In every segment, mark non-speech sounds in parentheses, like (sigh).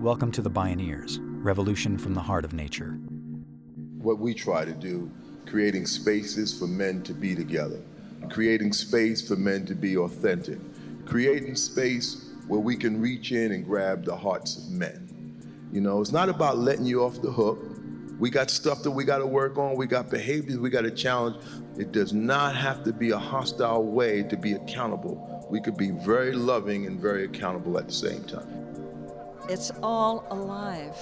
welcome to the Bioneers, Revolution from the Heart of Nature. What we try to do, creating spaces for men to be together, creating space for men to be authentic, creating space where we can reach in and grab the hearts of men. You know, it's not about letting you off the hook. We got stuff that we got to work on. We got behaviors we got to challenge. It does not have to be a hostile way to be accountable. We could be very loving and very accountable at the same time. It's all alive.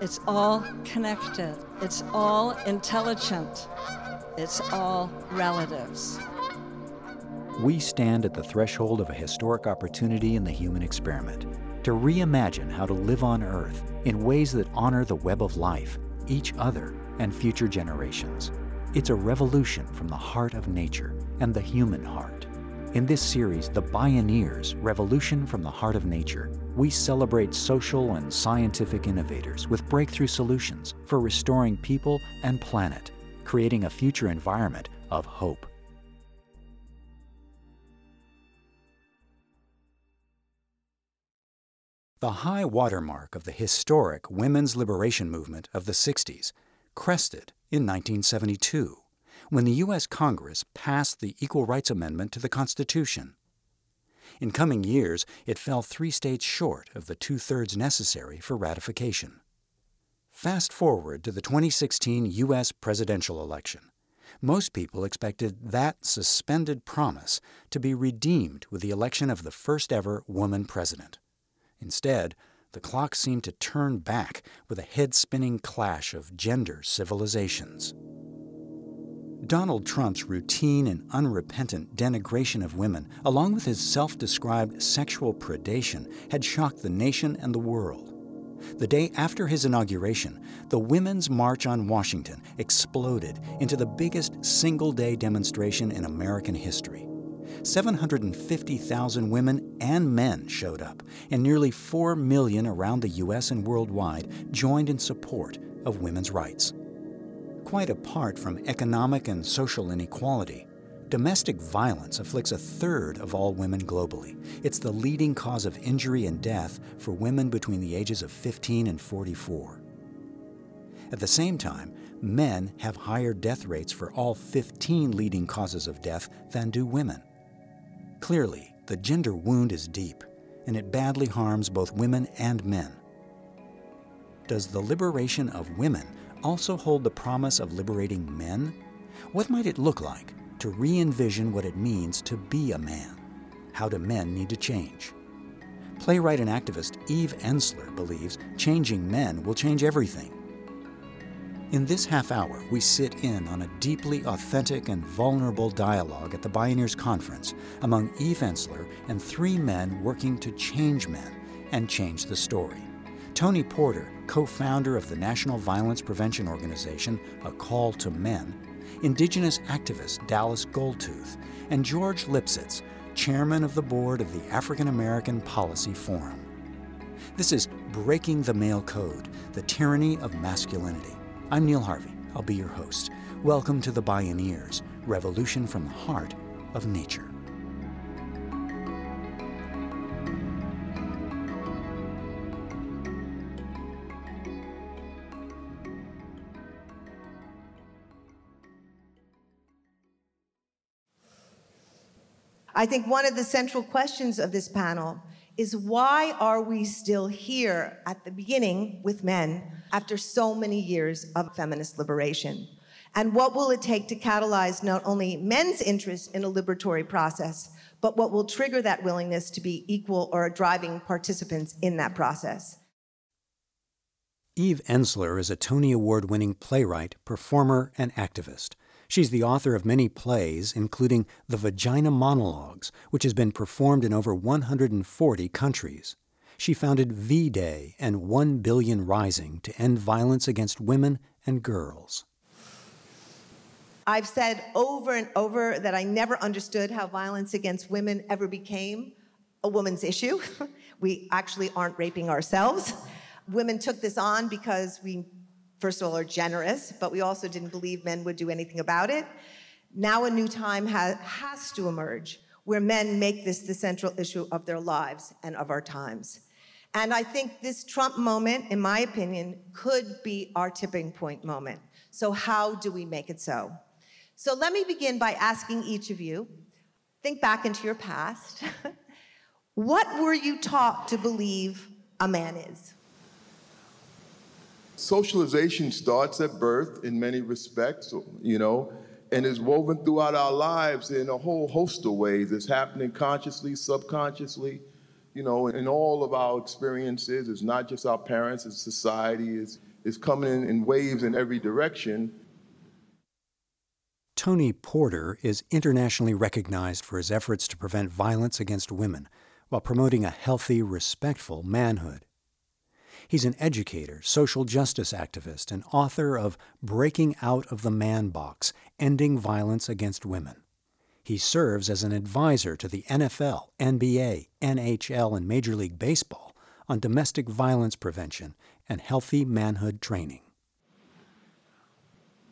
It's all connected. It's all intelligent. It's all relatives. We stand at the threshold of a historic opportunity in the human experiment to reimagine how to live on Earth in ways that honor the web of life, each other, and future generations. It's a revolution from the heart of nature and the human heart. In this series, The Bioneers Revolution from the Heart of Nature, we celebrate social and scientific innovators with breakthrough solutions for restoring people and planet, creating a future environment of hope. The high watermark of the historic women's liberation movement of the 60s crested in 1972 when the U.S. Congress passed the Equal Rights Amendment to the Constitution. In coming years, it fell three states short of the two thirds necessary for ratification. Fast forward to the 2016 U.S. presidential election. Most people expected that suspended promise to be redeemed with the election of the first ever woman president. Instead, the clock seemed to turn back with a head spinning clash of gender civilizations. Donald Trump's routine and unrepentant denigration of women, along with his self described sexual predation, had shocked the nation and the world. The day after his inauguration, the Women's March on Washington exploded into the biggest single day demonstration in American history. 750,000 women and men showed up, and nearly 4 million around the U.S. and worldwide joined in support of women's rights quite apart from economic and social inequality. Domestic violence afflicts a third of all women globally. It's the leading cause of injury and death for women between the ages of 15 and 44. At the same time, men have higher death rates for all 15 leading causes of death than do women. Clearly, the gender wound is deep, and it badly harms both women and men. Does the liberation of women also hold the promise of liberating men? What might it look like to re envision what it means to be a man? How do men need to change? Playwright and activist Eve Ensler believes changing men will change everything. In this half hour, we sit in on a deeply authentic and vulnerable dialogue at the Bioneers Conference among Eve Ensler and three men working to change men and change the story. Tony Porter, co founder of the National Violence Prevention Organization, A Call to Men, Indigenous activist Dallas Goldtooth, and George Lipsitz, chairman of the board of the African American Policy Forum. This is Breaking the Male Code The Tyranny of Masculinity. I'm Neil Harvey. I'll be your host. Welcome to the Bioneers Revolution from the Heart of Nature. I think one of the central questions of this panel is why are we still here at the beginning with men after so many years of feminist liberation? And what will it take to catalyze not only men's interest in a liberatory process, but what will trigger that willingness to be equal or driving participants in that process? Eve Ensler is a Tony Award winning playwright, performer, and activist. She's the author of many plays, including The Vagina Monologues, which has been performed in over 140 countries. She founded V Day and One Billion Rising to end violence against women and girls. I've said over and over that I never understood how violence against women ever became a woman's issue. (laughs) we actually aren't raping ourselves. Women took this on because we first of all, are generous, but we also didn't believe men would do anything about it. Now a new time ha- has to emerge where men make this the central issue of their lives and of our times. And I think this Trump moment, in my opinion, could be our tipping point moment. So, how do we make it so? So, let me begin by asking each of you think back into your past. (laughs) what were you taught to believe a man is? Socialization starts at birth in many respects, you know, and is woven throughout our lives in a whole host of ways. It's happening consciously, subconsciously, you know, in all of our experiences. It's not just our parents, it's society. It's, it's coming in, in waves in every direction. Tony Porter is internationally recognized for his efforts to prevent violence against women while promoting a healthy, respectful manhood. He's an educator, social justice activist, and author of Breaking Out of the Man Box Ending Violence Against Women. He serves as an advisor to the NFL, NBA, NHL, and Major League Baseball on domestic violence prevention and healthy manhood training.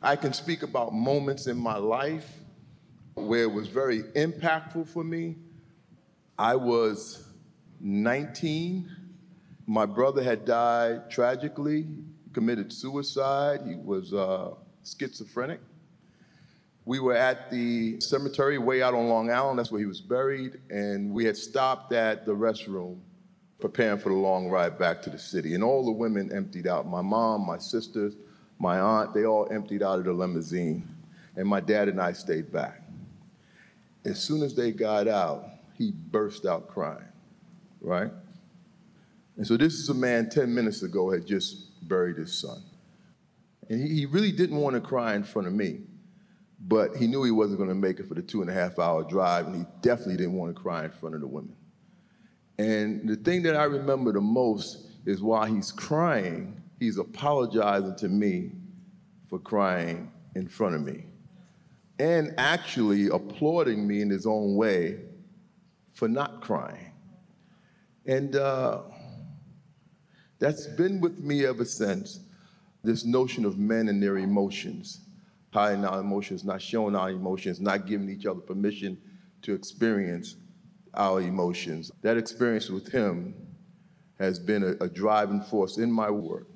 I can speak about moments in my life where it was very impactful for me. I was 19 my brother had died tragically, committed suicide. He was uh, schizophrenic. We were at the cemetery way out on Long Island, that's where he was buried, and we had stopped at the restroom preparing for the long ride back to the city. And all the women emptied out. My mom, my sisters, my aunt, they all emptied out of the limousine. And my dad and I stayed back. As soon as they got out, he burst out crying, right? And so this is a man 10 minutes ago had just buried his son. And he, he really didn't want to cry in front of me, but he knew he wasn't going to make it for the two and a half hour drive, and he definitely didn't want to cry in front of the women. And the thing that I remember the most is while he's crying, he's apologizing to me for crying in front of me and actually applauding me in his own way for not crying. And uh, that's been with me ever since. This notion of men and their emotions, hiding our emotions, not showing our emotions, not giving each other permission to experience our emotions. That experience with him has been a, a driving force in my work.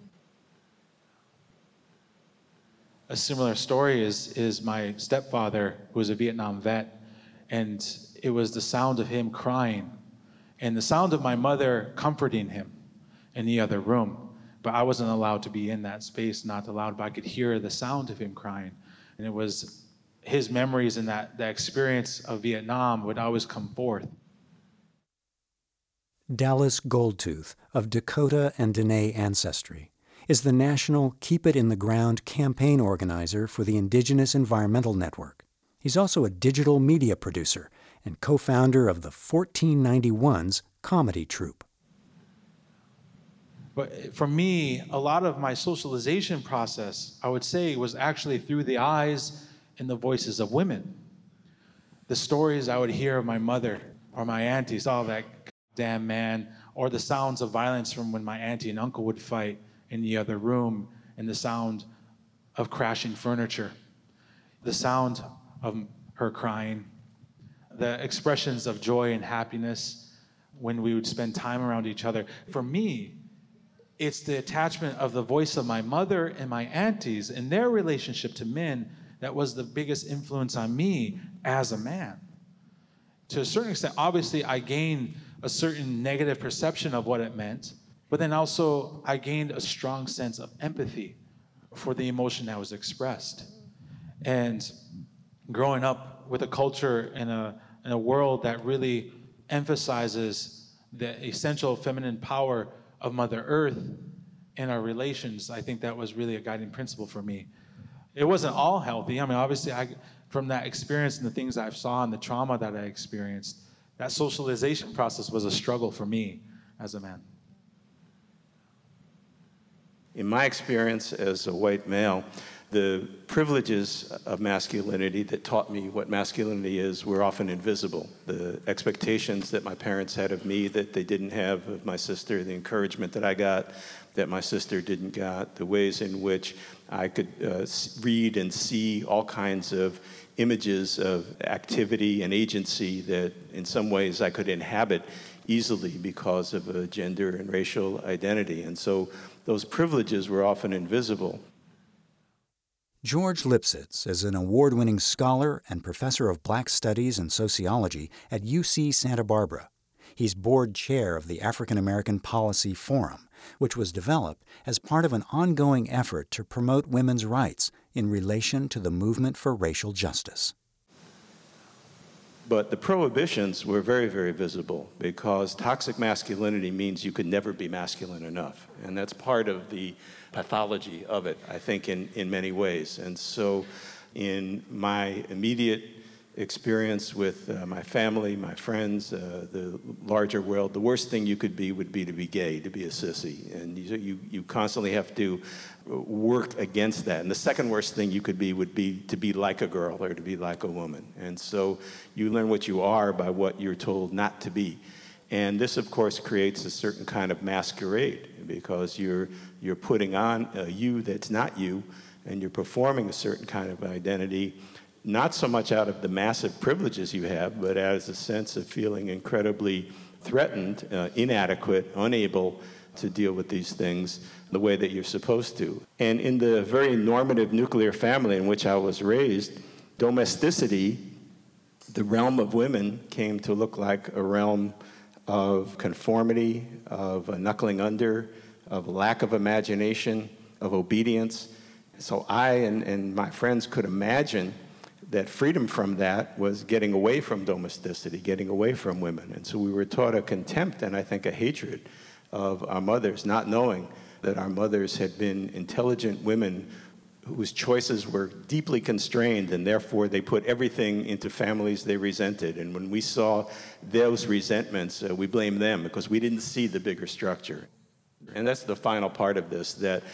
A similar story is, is my stepfather, who was a Vietnam vet, and it was the sound of him crying and the sound of my mother comforting him in the other room. But I wasn't allowed to be in that space, not allowed, but I could hear the sound of him crying. And it was his memories and that, that experience of Vietnam would always come forth. Dallas Goldtooth of Dakota and Dene ancestry is the national Keep It in the Ground campaign organizer for the Indigenous Environmental Network. He's also a digital media producer and co founder of the 1491's comedy troupe. But for me, a lot of my socialization process, I would say, was actually through the eyes and the voices of women. The stories I would hear of my mother or my aunties, all that damn man, or the sounds of violence from when my auntie and uncle would fight in the other room, and the sound of crashing furniture, the sound of her crying, the expressions of joy and happiness when we would spend time around each other. For me, it's the attachment of the voice of my mother and my aunties and their relationship to men that was the biggest influence on me as a man. To a certain extent, obviously, I gained a certain negative perception of what it meant, but then also I gained a strong sense of empathy for the emotion that was expressed. And growing up with a culture and a, in a world that really emphasizes the essential feminine power of Mother Earth in our relations, I think that was really a guiding principle for me. It wasn't all healthy. I mean, obviously, I, from that experience and the things I saw and the trauma that I experienced, that socialization process was a struggle for me as a man. In my experience as a white male, the privileges of masculinity that taught me what masculinity is were often invisible. The expectations that my parents had of me that they didn't have of my sister, the encouragement that I got that my sister didn't get, the ways in which I could uh, read and see all kinds of images of activity and agency that in some ways I could inhabit easily because of a gender and racial identity. And so those privileges were often invisible. George Lipsitz is an award winning scholar and professor of black studies and sociology at UC Santa Barbara. He's board chair of the African American Policy Forum, which was developed as part of an ongoing effort to promote women's rights in relation to the movement for racial justice. But the prohibitions were very, very visible because toxic masculinity means you could never be masculine enough. And that's part of the pathology of it, I think, in, in many ways. And so, in my immediate experience with uh, my family, my friends, uh, the larger world, the worst thing you could be would be to be gay, to be a sissy. And you, you, you constantly have to work against that. And the second worst thing you could be would be to be like a girl or to be like a woman. And so you learn what you are by what you're told not to be. And this, of course, creates a certain kind of masquerade because you're, you're putting on a you that's not you, and you're performing a certain kind of identity not so much out of the massive privileges you have, but as a sense of feeling incredibly threatened, uh, inadequate, unable to deal with these things the way that you're supposed to. And in the very normative nuclear family in which I was raised, domesticity, the realm of women, came to look like a realm of conformity, of knuckling under, of lack of imagination, of obedience. So I and, and my friends could imagine that freedom from that was getting away from domesticity, getting away from women. And so we were taught a contempt and I think a hatred of our mothers, not knowing that our mothers had been intelligent women whose choices were deeply constrained and therefore they put everything into families they resented. And when we saw those resentments, uh, we blamed them because we didn't see the bigger structure. And that's the final part of this that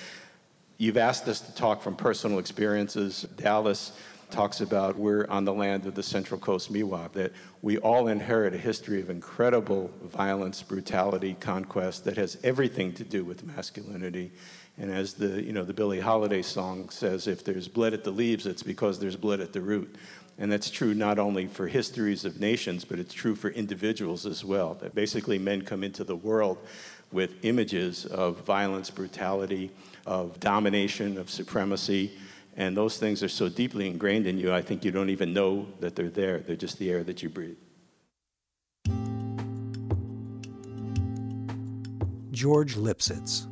you've asked us to talk from personal experiences. Dallas talks about we're on the land of the Central Coast Miwok, that we all inherit a history of incredible violence, brutality, conquest that has everything to do with masculinity. And as the, you know, the Billie Holiday song says, if there's blood at the leaves, it's because there's blood at the root. And that's true not only for histories of nations, but it's true for individuals as well. That basically men come into the world with images of violence, brutality, of domination, of supremacy, and those things are so deeply ingrained in you, I think you don't even know that they're there. They're just the air that you breathe. George Lipsitz.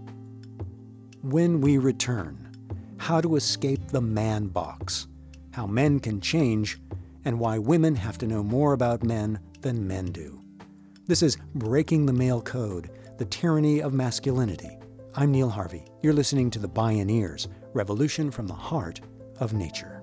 When we return, how to escape the man box, how men can change, and why women have to know more about men than men do. This is Breaking the Male Code The Tyranny of Masculinity. I'm Neil Harvey. You're listening to The Bioneers Revolution from the Heart of Nature.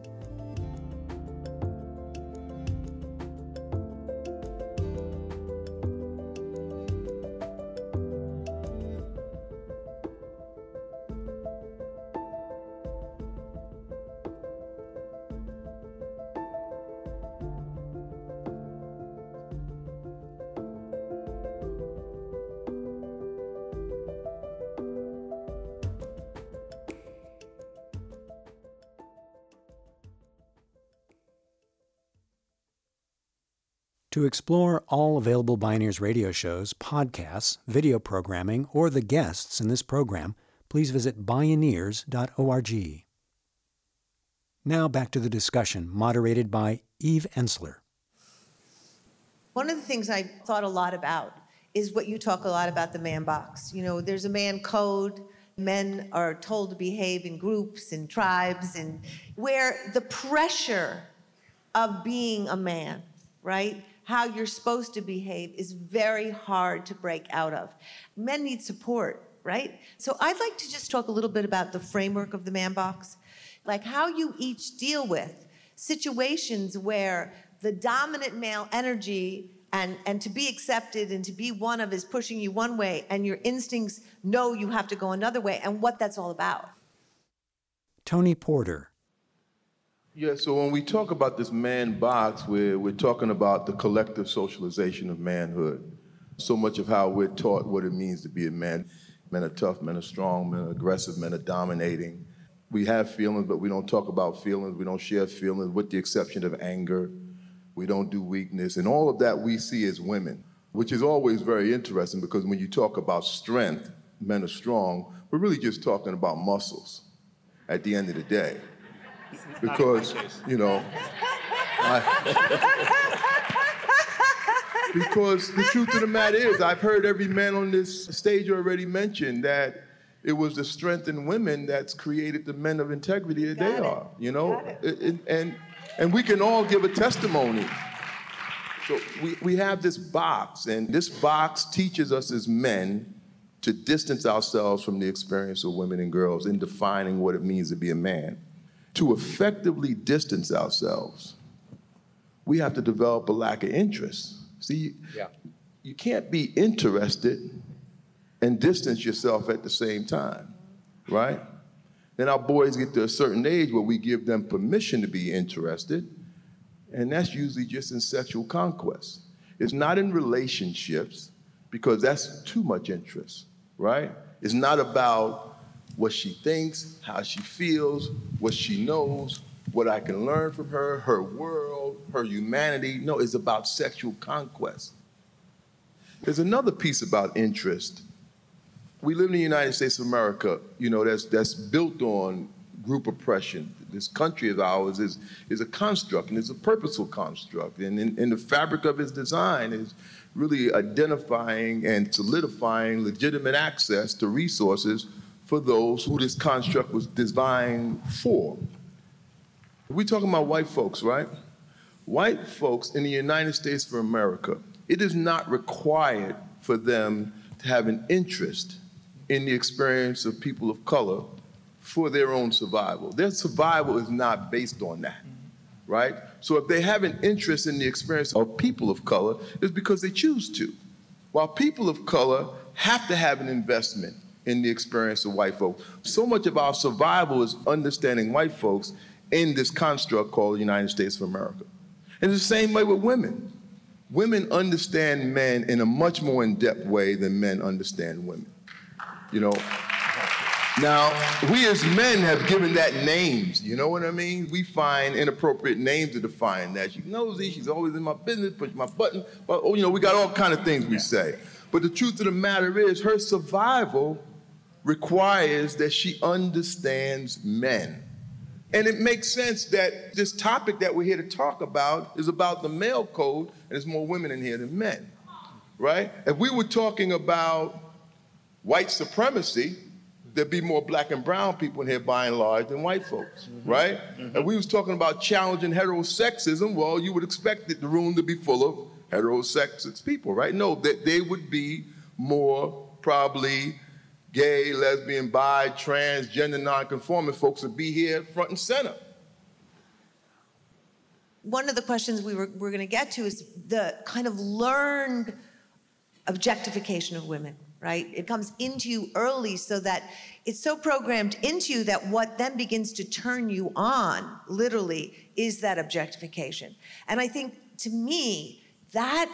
To explore all available Bioneers radio shows, podcasts, video programming, or the guests in this program, please visit bioneers.org. Now back to the discussion, moderated by Eve Ensler. One of the things I thought a lot about is what you talk a lot about the man box. You know, there's a man code. Men are told to behave in groups and tribes, and where the pressure of being a man, right? How you're supposed to behave is very hard to break out of. Men need support, right? So I'd like to just talk a little bit about the framework of the man box, like how you each deal with situations where the dominant male energy and, and to be accepted and to be one of is pushing you one way and your instincts know you have to go another way and what that's all about. Tony Porter, yeah, so when we talk about this man box, we're, we're talking about the collective socialization of manhood. So much of how we're taught what it means to be a man. Men are tough, men are strong, men are aggressive, men are dominating. We have feelings, but we don't talk about feelings. We don't share feelings, with the exception of anger. We don't do weakness. And all of that we see as women. which is always very interesting because when you talk about strength, men are strong, we're really just talking about muscles at the end of the day. Because, you know, I, because the truth of the matter is, I've heard every man on this stage already mention that it was the strength in women that's created the men of integrity that Got they it. are. You know, Got it. It- it- and and we can all give a testimony. So we, we have this box, and this box teaches us as men to distance ourselves from the experience of women and girls in defining what it means to be a man. To effectively distance ourselves, we have to develop a lack of interest. See, Yeah. you can't be interested and distance yourself at the same time, right? Then our boys get to a certain age where we give them permission to be interested, and that's usually just in sexual conquest. It's not in relationships because that's too much interest, right? It's not about what she thinks, how she feels, what she knows, what I can learn from her, her world, her humanity. No, it's about sexual conquest. There's another piece about interest. We live in the United States of America, you know, that's, that's built on group oppression. This country of ours is, is a construct and it's a purposeful construct. And in, the fabric of its design is really identifying and solidifying legitimate access to resources for those who this construct was designed for. We're talking about white folks, right? White folks in the United States of America, it is not required for them to have an interest in the experience of people of color for their own survival. Their survival is not based on that, right? So if they have an interest in the experience of people of color, it's because they choose to. While people of color have to have an investment in the experience of white folks. So much of our survival is understanding white folks in this construct called the United States of America. And the same way with women. Women understand men in a much more in-depth way than men understand women. You know, now, we as men have given that names, you know what I mean? We find inappropriate names to define that. She's nosy, she's always in my business, push my button. Well, oh, you know, we got all kind of things we say. But the truth of the matter is, her survival requires that she understands men. And it makes sense that this topic that we're here to talk about is about the male code, and there's more women in here than men, right? If we were talking about white supremacy, there'd be more black and brown people in here by and large than white folks, mm-hmm. right? Mm-hmm. And we was talking about challenging heterosexism, well, you would expect the room to be full of heterosexist people, right? No, that they would be more probably gay, lesbian, bi, transgender, nonconforming folks would be here front and center. One of the questions we were, we're going to get to is the kind of learned objectification of women, right? It comes into you early so that it's so programmed into you that what then begins to turn you on, literally, is that objectification. And I think to me, that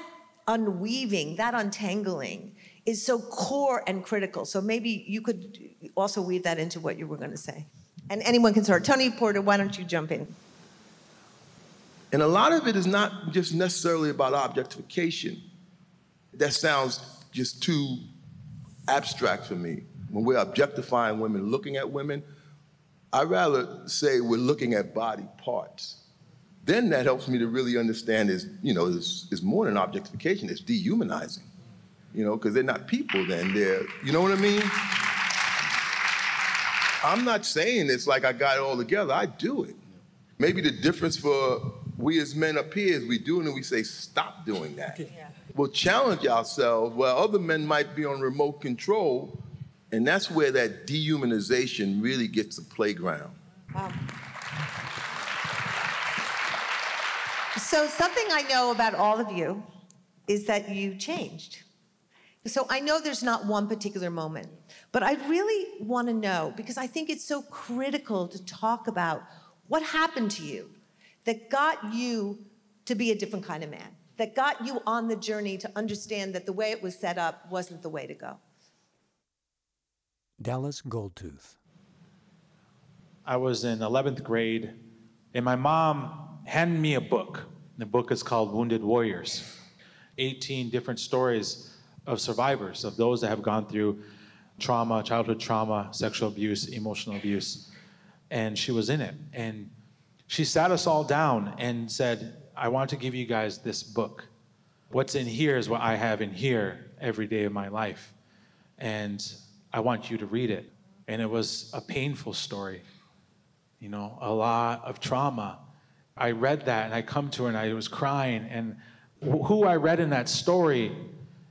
unweaving, that untangling, is so core and critical. So maybe you could also weave that into what you were going to say. And anyone can start. Tony Porter, why don't you jump in? And a lot of it is not just necessarily about objectification. That sounds just too abstract for me. When we're objectifying women, looking at women, I'd rather say we're looking at body parts. Then that helps me to really understand is, you know, is, is more than objectification, it's dehumanizing. You know, because they're not people then, they're, you know what I mean? I'm not saying it's like I got it all together, I do it. Maybe the difference for we as men up here is we do it and we say, stop doing that. Yeah. We'll challenge ourselves while other men might be on remote control, and that's where that dehumanization really gets the playground. Wow. So, something I know about all of you is that you changed. So, I know there's not one particular moment, but I really want to know because I think it's so critical to talk about what happened to you that got you to be a different kind of man, that got you on the journey to understand that the way it was set up wasn't the way to go. Dallas Goldtooth. I was in 11th grade, and my mom handed me a book. The book is called Wounded Warriors. 18 different stories of survivors, of those that have gone through trauma, childhood trauma, sexual abuse, emotional abuse. And she was in it. And she sat us all down and said, I want to give you guys this book. What's in here is what I have in here every day of my life. And I want you to read it. And it was a painful story, you know, a lot of trauma. I read that and I come to her and I was crying. And who I read in that story,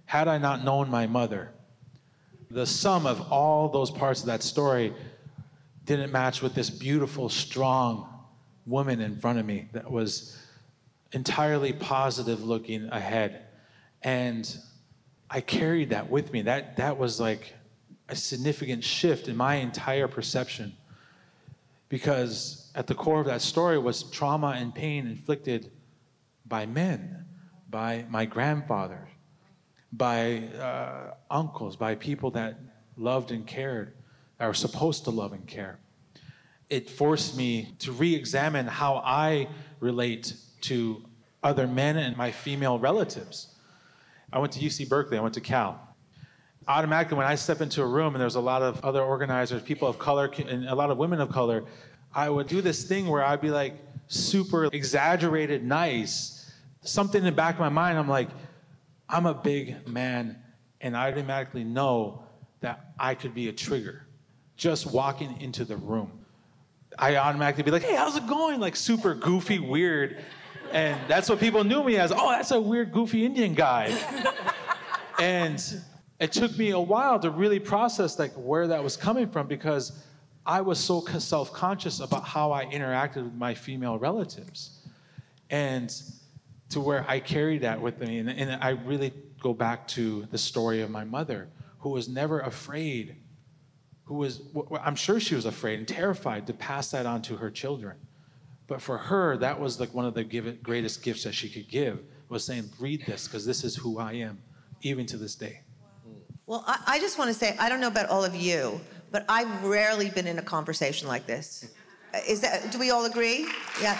had I not known my mother, the sum of all those parts of that story didn't match with this beautiful, strong woman in front of me that was entirely positive looking ahead. And I carried that with me. That, that was like a significant shift in my entire perception. Because at the core of that story was trauma and pain inflicted by men, by my grandfather, by uh, uncles, by people that loved and cared, that were supposed to love and care. It forced me to re examine how I relate to other men and my female relatives. I went to UC Berkeley, I went to Cal. Automatically, when I step into a room and there's a lot of other organizers, people of color, and a lot of women of color, I would do this thing where I'd be like super exaggerated nice. Something in the back of my mind, I'm like, I'm a big man, and I automatically know that I could be a trigger just walking into the room. I automatically be like, hey, how's it going? Like super goofy, weird. And that's what people knew me as. Oh, that's a weird, goofy Indian guy. (laughs) and it took me a while to really process like where that was coming from because I was so self-conscious about how I interacted with my female relatives. And to where I carried that with me. And, and I really go back to the story of my mother, who was never afraid, who was, I'm sure she was afraid and terrified to pass that on to her children. But for her, that was like one of the give, greatest gifts that she could give was saying, read this because this is who I am, even to this day. Well, I, I just want to say, I don't know about all of you, but I've rarely been in a conversation like this. Uh, is that, do we all agree? Yeah.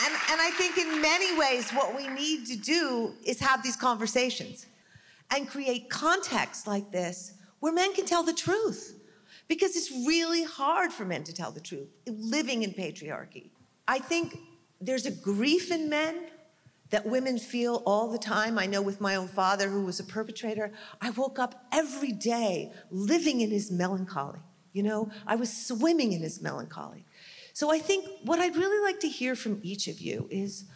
And, and I think in many ways, what we need to do is have these conversations and create contexts like this where men can tell the truth because it's really hard for men to tell the truth living in patriarchy. I think there's a grief in men that women feel all the time. I know with my own father, who was a perpetrator, I woke up every day living in his melancholy. You know, I was swimming in his melancholy. So I think what I'd really like to hear from each of you is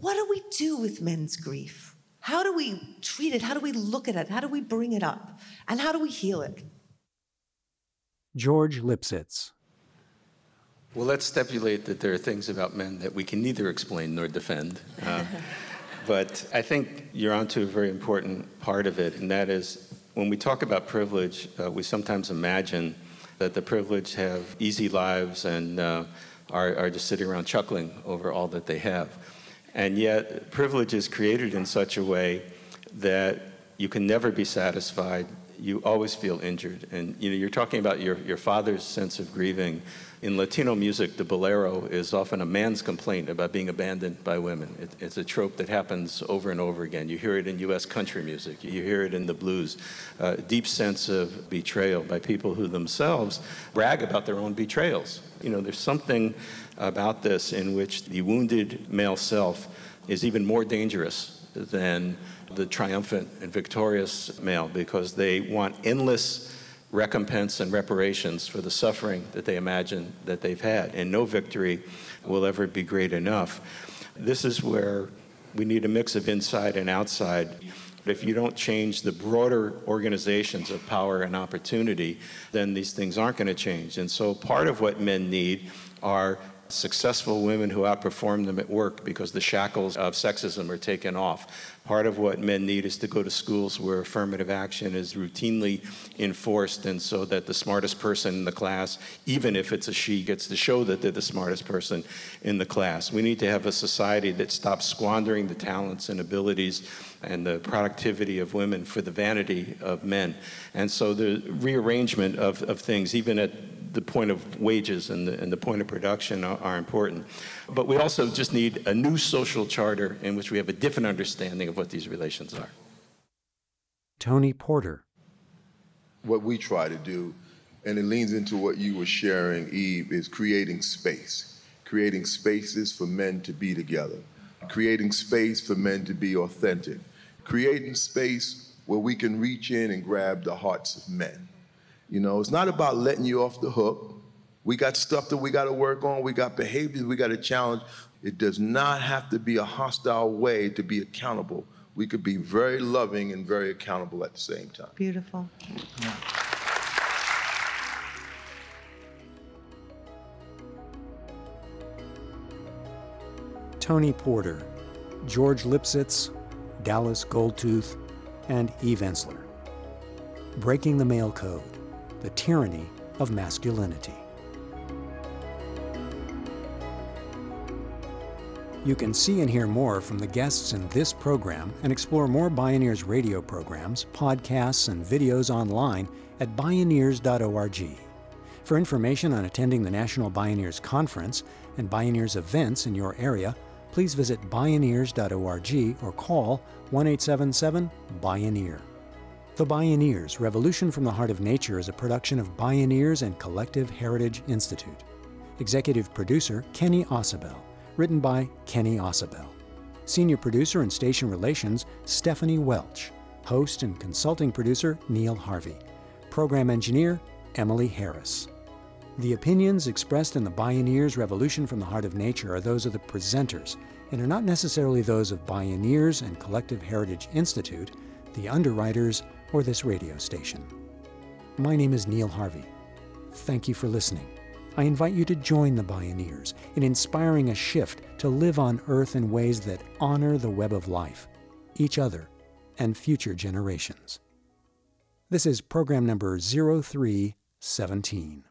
what do we do with men's grief? How do we treat it? How do we look at it? How do we bring it up? And how do we heal it? George Lipsitz. Well, let's stipulate that there are things about men that we can neither explain nor defend. Uh, (laughs) but I think you're onto a very important part of it, and that is when we talk about privilege, uh, we sometimes imagine that the privileged have easy lives and uh, are, are just sitting around chuckling over all that they have. And yet, privilege is created in such a way that you can never be satisfied you always feel injured. And you know, you're talking about your, your father's sense of grieving. In Latino music, the bolero is often a man's complaint about being abandoned by women. It, it's a trope that happens over and over again. You hear it in U.S. country music, you hear it in the blues. A deep sense of betrayal by people who themselves brag about their own betrayals. You know, there's something about this in which the wounded male self is even more dangerous than the triumphant and victorious male because they want endless recompense and reparations for the suffering that they imagine that they've had. And no victory will ever be great enough. This is where we need a mix of inside and outside. But if you don't change the broader organizations of power and opportunity, then these things aren't going to change. And so part of what men need are successful women who outperform them at work because the shackles of sexism are taken off. Part of what men need is to go to schools where affirmative action is routinely enforced, and so that the smartest person in the class, even if it's a she, gets to show that they're the smartest person in the class. We need to have a society that stops squandering the talents and abilities and the productivity of women for the vanity of men. And so the rearrangement of, of things, even at the point of wages and the, and the point of production are, are, important. But we also just need a new social charter in which we have a different understanding of what these relations are. Tony Porter. What we try to do, and it leans into what you were sharing, Eve, is creating space, creating spaces for men to be together, creating space for men to be authentic, creating space where we can reach in and grab the hearts of men. You know, it's not about letting you off the hook. We got stuff that we got to work on. We got behaviors we got to challenge. It does not have to be a hostile way to be accountable. We could be very loving and very accountable at the same time. Beautiful. Yeah. Tony Porter, George Lipsitz, Dallas Goldtooth, and Eve Ensler. Breaking the Male Code The Tyranny of Masculinity. You can see and hear more from the guests in this program and explore more Bioneers radio programs, podcasts, and videos online at bioneers.org. For information on attending the National Bioneers Conference and Bioneers events in your area, please visit bioneers.org or call 1 877 Bioneer. The Bioneers Revolution from the Heart of Nature is a production of Bioneers and Collective Heritage Institute. Executive producer Kenny Ausubel. Written by Kenny Ausubel. Senior producer and station relations Stephanie Welch. Host and consulting producer Neil Harvey. Program engineer Emily Harris. The opinions expressed in the Bioneers Revolution from the Heart of Nature are those of the presenters and are not necessarily those of Bioneers and Collective Heritage Institute, the underwriters, or this radio station. My name is Neil Harvey. Thank you for listening. I invite you to join the Bioneers in inspiring a shift to live on Earth in ways that honor the web of life, each other, and future generations. This is program number 0317.